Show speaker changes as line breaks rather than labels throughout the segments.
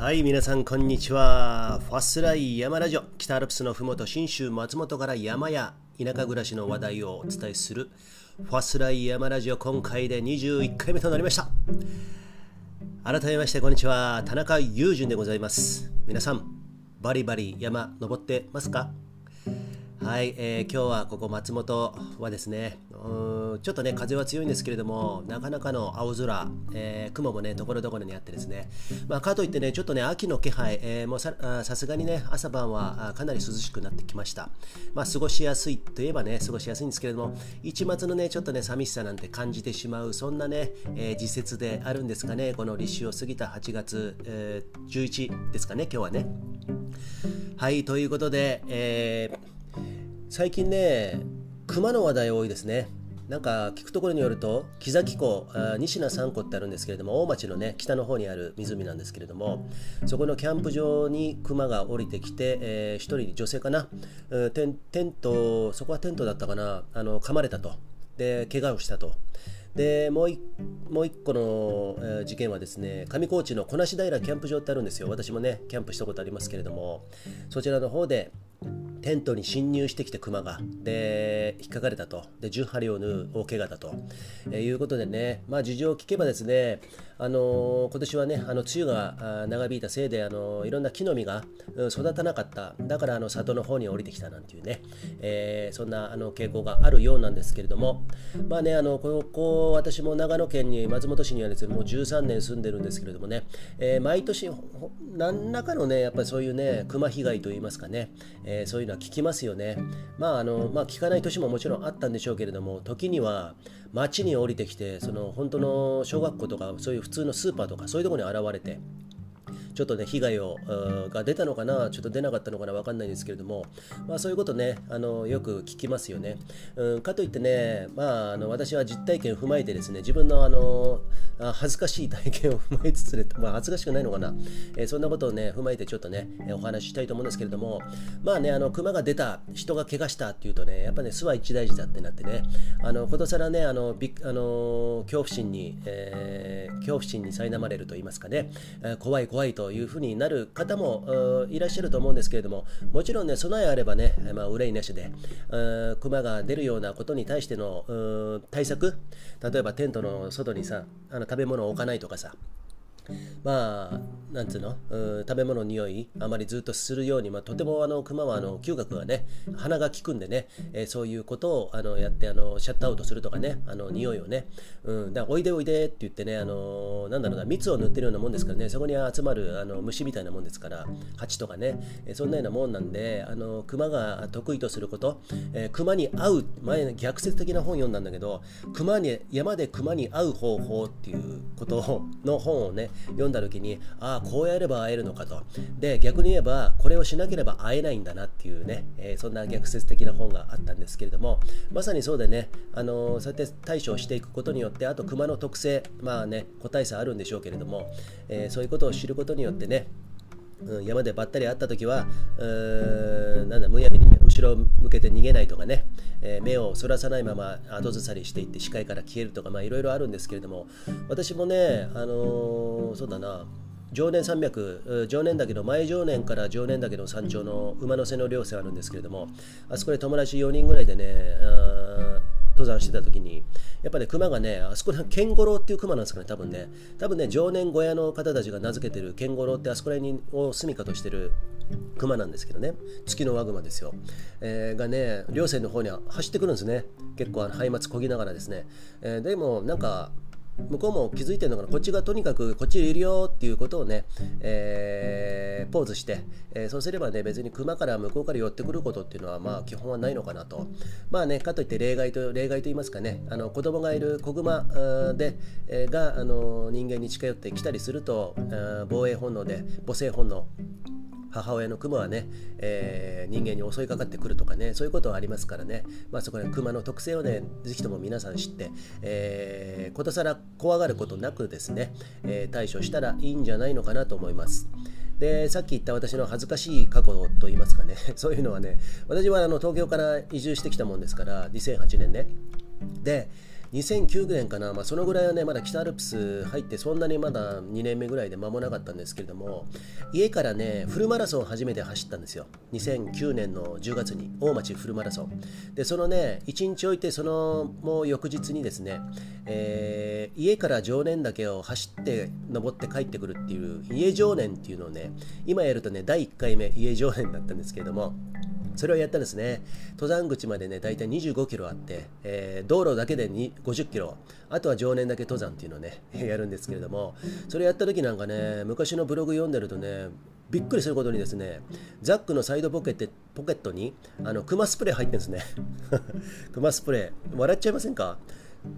はい、皆さん、こんにちは。ファスライ山ラジオ、北アルプスのふもと、信州松本から山や田舎暮らしの話題をお伝えする、ファスライ山ラジオ、今回で21回目となりました。改めまして、こんにちは。田中裕順でございます。皆さん、バリバリ山登ってますか？はい、えー今日はここ松本はですね、ちょっとね風は強いんですけれども、なかなかの青空、えー雲もねところどころにあってですね、まあ、かといってね、ちょっとね秋の気配、えーもうさすがにね朝晩はあかなり涼しくなってきました。まあ、過ごしやすいといえばね、過ごしやすいんですけれども、一末のねちょっとね寂しさなんて感じてしまう、そんなね、えー時節であるんですかね、この立秋を過ぎた8月、えー11ですかね、今日はね。はい、ということで、えー最近ね、熊の話題多いですね。なんか聞くところによると、木崎湖、あ西名山湖ってあるんですけれども、大町のね、北の方にある湖なんですけれども、そこのキャンプ場に熊が降りてきて、えー一人女性かな、うんテント、そこはテントだったかな、あの噛まれたと。で、怪我をしたと。でもう一もう一個の、えー事件はですね上高地の小梨平キャンプ場ってあるんですよ私もねキャンプしたことありますけれどもそちらの方でテントに侵入してきてクマがで引っかかれたと。で10針を縫う大怪我だと、えーいうことでね。まあ事情を聞けばですねあのー今年はねあの梅雨が長引いたせいであのーいろんな木の実が育たなかった。だからあの里の方に降りてきたなんていうね、えそんなあの傾向があるようなんですけれども。まあねあのここ私も長野県に松本市にはですねもう13年住んでるんですけれどもね、え毎年何らかのねやっぱりそういうね熊被害といいますかね、えーそういうのは聞きますよね。まああのまあ聞かない年ももちろんあったんでしょうけれども時には街に降りてきてその本当の小学校とかそういう普通のスーパーとかそういうとこに現れてちょっとね、被害をが出たのかな、ちょっと出なかったのかな、分かんないんですけれども、まあ、そういうことね、あのよく聞きますよね。うん、かといってね、まあ、あの私は実体験を踏まえてですね、自分のあのあ恥ずかしい体験を踏まえつつで、まあ、恥ずかしくないのかな、えーそんなことをね、踏まえてちょっとね、お話ししたいと思うんですけれども、まあね、あの熊が出た、人が怪我したっていうとね、やっぱね、巣は一大事だってなってね、あのことさらね、あのびあの恐怖心に、えー恐怖心に苛まれると言いますかね、えー怖い怖いとというふうになる方もいらっしゃると思うんですけれども、もちろんね、備えあればね、まあ、憂いなしで、うー熊が出るようなことに対しての対策、例えばテントの外にさ、あの食べ物を置かないとかさ、まあ、なんつうの、う食べ物の匂い、あまりずっとするように、まあ、とてもあの熊はあの嗅覚がね、鼻が効くんでね、えーそういうことをあのやってあのシャットアウトするとかね、あの匂いをね、うん、だおいでおいでって言ってね、あのなんだろうな、蜜を塗ってるようなもんですからね、そこに集まるあの虫みたいなもんですから、蜂とかね、えーそんなようなもんなんで、あの熊が得意とすること、えー熊に会う、前、逆説的な本読んだんだけど、熊に山で熊に会う方法っていうことの本をね、読んだ時に、ああ、こうやれば会えるのかと。で、逆に言えば、これをしなければ会えないんだなっていうね、えーそんな逆説的な本があったんですけれども、まさにそうでね、あのーそうやって対処していくことによって、あと熊の特性、まあね、個体差あるんでしょうけれども、えーそういうことを知ることによってね、うん山でばったり会った時はうーんなんだむやみに後ろ向けて逃げないとかね、えー目をそらさないまま後ずさりしていって視界から消えるとかいろいろあるんですけれども私もねあのーそうだな常年山脈、常年岳の前常年から常年岳の山頂の馬の背の稜線あるんですけれども、あそこで友達4人ぐらいでね、登山してた時に、やっぱね、熊がね、あそこでケンゴロウっていう熊なんですかね、多分ね、多分ね、常年小屋の方たちが名付けてるケンゴロウってあそこら辺にを住みかとしてる熊なんですけどね、月のワグマですよ。えーがね、稜線の方には走ってくるんですね。結構あのハイマツこぎながらですね。えーでも、なんか、向こうも気づいてるのかな、こっちがとにかくこっちにいるよっていうことをね、えーポーズして、えーそうすればね、別に熊から向こうから寄ってくることっていうのは、まあ基本はないのかなと。まあね、かといって例外と、例外と言いますかね、あの子供がいる子熊で、えーがあの人間に近寄ってきたりすると、防衛本能で、母性本能、母親のクマはね、えー人間に襲いかかってくるとかね、そういうことはありますからね、まあ、そこでクマの特性をね、ぜひとも皆さん知って、えーことさら怖がることなくですね、えー対処したらいいんじゃないのかなと思います。でさっき言った私の恥ずかしい過去と言いますかね そういうのはね私はあの東京から移住してきたもんですから2008年ねで2009年かな、まあ、そのぐらいはね、まだ北アルプス入って、そんなにまだ2年目ぐらいで間もなかったんですけれども、家からね、フルマラソンを初めて走ったんですよ。2009年の10月に、大町フルマラソン。で、そのね、1日置いて、そのもう翌日にですね、えー、家から常年岳を走って登って帰ってくるっていう、家常年っていうのをね、今やるとね、第1回目、家常年だったんですけれども、それをやったんですね。登山口までね、大体25キロあって、えー、道路だけで50キロ、あとは常年だけ登山っていうのをね、やるんですけれども、それやった時なんかね、昔のブログ読んでるとね、びっくりすることにですね、ザックのサイドポケットポケットにあのクマスプレー入ってるんですね。クマスプレー。笑っちゃいませんか？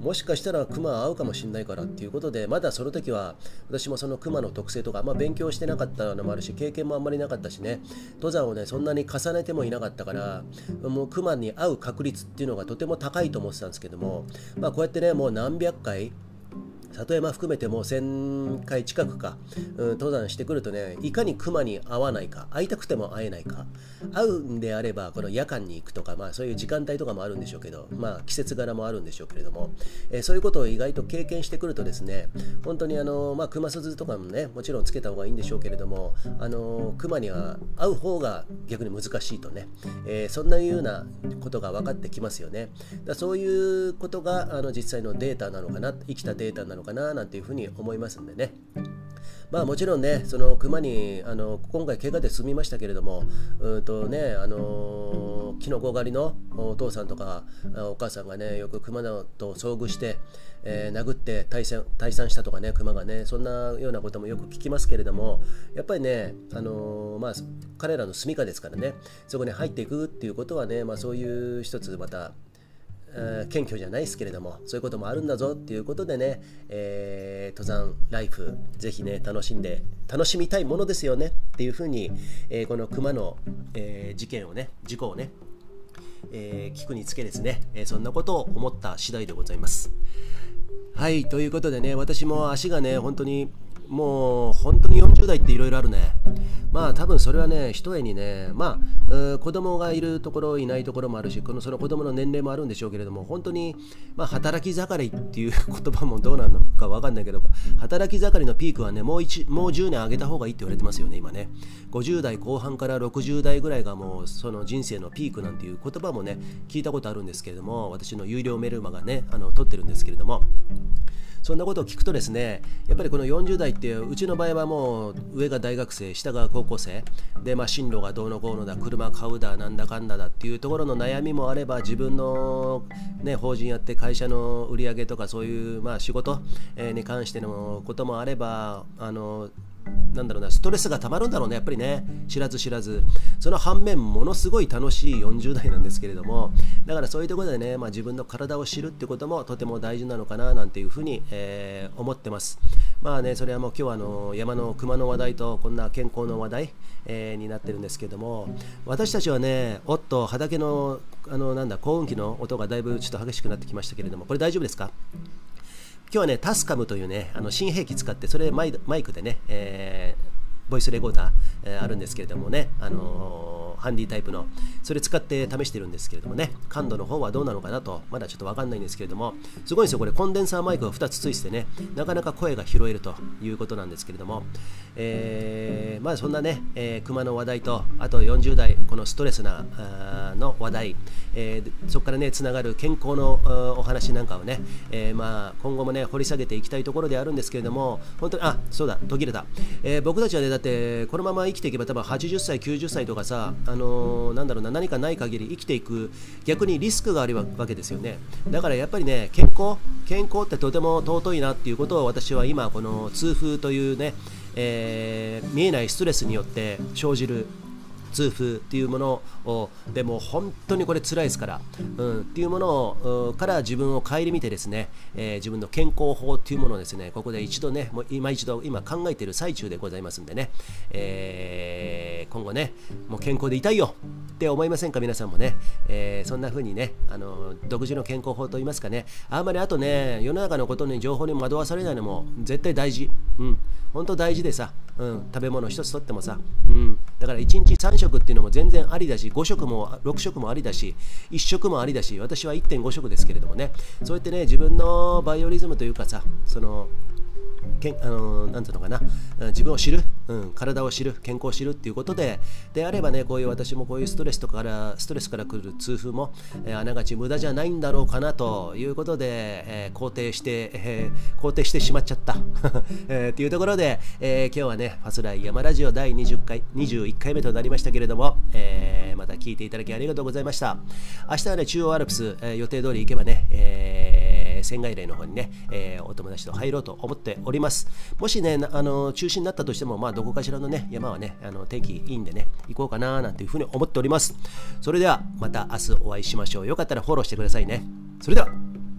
もしかしたらクマ合うかもしれないからっていうことでまだその時は私もそのクマの特性とか、まあ、勉強してなかったのもあるし経験もあんまりなかったしね。登山をねそんなに重ねてもいなかったからもうクマに合う確率っていうのがとても高いと思ってたんですけども、まあ、こうやってねもう何百回里山含めても1000回近くか、うん、登山してくるとねいかに熊に会わないか会いたくても会えないか会うんであればこの夜間に行くとか、まあ、そういう時間帯とかもあるんでしょうけど、まあ、季節柄もあるんでしょうけれども、えー、そういうことを意外と経験してくるとですね本当にあの、まあ、熊鈴とかもねもちろんつけた方がいいんでしょうけれどもあの熊には会う方が逆に難しいとね、えー、そんなようなことが分かってきますよね。だそういうことがあの実際のデータなのかな生きたデータなののかななんていうふうに思いますんでね。まあもちろんね、その熊にあの今回怪我で済みましたけれども、うんとね、あのキノコ狩りのお父さんとかお母さんがね、よく熊と遭遇して、えー、殴って退散退散したとかね、熊がね、そんなようなこともよく聞きますけれども、やっぱりね、あのまあ、彼らの住処ですからね、そこに入っていくっていうことはね、まあ、そういう一つまた謙虚じゃないですけれどもそういうこともあるんだぞっていうことでね、えー、登山ライフぜひね楽しんで楽しみたいものですよねっていうふうに、えー、この熊の、えー、事件をね事故をね、え聞くにつけですね、えそんなことを思った次第でございます。はいということでね私も足がね本当にもう本当に40代っていろいろあるね。まあ多分それはね、ひとえにね、まあ、子供がいるところ、いないところもあるし、このその子供の年齢もあるんでしょうけれども、本当に、まあ、働き盛りっていう言葉もどうなのか分かんないけど、働き盛りのピークはね、もう1もう10年上げた方がいいって言われてますよね、今ね。50代後半から60代ぐらいがもうその人生のピークなんていう言葉もね、聞いたことあるんですけれども、私の有料メルマがね、あの撮ってるんですけれども、そんなことを聞くとですねやっぱりこの40代ってうちの場合はもう上が大学生下が高校生で、まあ、進路がどうのこうのだ車買うだなんだかんだだっていうところの悩みもあれば自分の、ね、法人やって会社の売り上げとかそういう、まあ、仕事に関してのこともあればあのなんだろうなストレスがたまるんだろうねやっぱりね。知らず知らず。その反面ものすごい楽しい40代なんですけれども。だからそういうところでね、まあ、自分の体を知るってこともとても大事なのかななんていうふうに、えー、思ってます。まあねそれはもう今日はあの山の熊の話題とこんな健康の話題、えー、になってるんですけども。私たちはねおっと畑のあのなんだ幸運期の音がだいぶちょっと激しくなってきましたけれどもこれ大丈夫ですか？今日はね、タスカムというね、あの新兵器使って、それマイマイクでね、えー、ボイスレコーダー、えー、あるんですけれどもね、あのーハンディタイプのそれ使って試してるんですけれどもね感度の方はどうなのかなとまだちょっと分かんないんですけれどもすごいんですよこれ。コンデンサーマイクが2つついてねなかなか声が拾えるということなんですけれども、えー、まあそんなね、えー、熊の話題とあと40代このストレスなの話題、えー、そこからねつながる健康のお話なんかをね、えー、まあ今後もね掘り下げていきたいところであるんですけれども本当にあそうだ途切れた、えー、僕たちはねだってこのまま生きていけば多分80歳90歳とかさあのー、なんだろうな何かない限り生きていく逆にリスクがあるわけですよね。だからやっぱりね健康健康ってとても尊いなっていうことを私は今この痛風というね、えー、見えないストレスによって生じる痛風っていうものをでも本当にこれ辛いですから、うん、っていうものをから自分を顧みてですね、えー、自分の健康法っていうものをですねここで一度ねもう今一度今考えている最中でございますんでね、えー、今後ねもう健康でいたいよって思いませんか？皆さんもね、えー、そんな風にねあの独自の健康法といいますかね。あんまりあとね世の中のことに情報に惑わされないのも絶対大事。うん本当大事でさ、うん、食べ物1つとってもさ、うん、だから1日3食っていうのも全然ありだし5食も6食もありだし1食もありだし私は1.5食ですけれどもね。そうやってね自分のバイオリズムというかさそのけんあのなんていうのかな。自分を知る、うん、体を知る。健康を知るっていうことで。であればねこういう私もこういうストレスとかからストレスから来る痛風も、えー、あながち無駄じゃないんだろうかなということで、えー、肯定して、えー、肯定してしまっちゃった、えー、っていうところで、えー、今日はねファスライ山ラジオ第20回21回目となりましたけれども、えー、また聞いていただきありがとうございました。明日はね中央アルプス、えー、予定通り行けばね、えー、仙外霊の方にね、えー、お友達と入ろうと思っておりますもしね、あの中止になったとしても、まあ、どこかしらのね、山はね、あの天気いいんでね、行こうかななんていうふうに思っております。それでは、また明日お会いしましょう。よかったらフォローしてくださいね。それでは。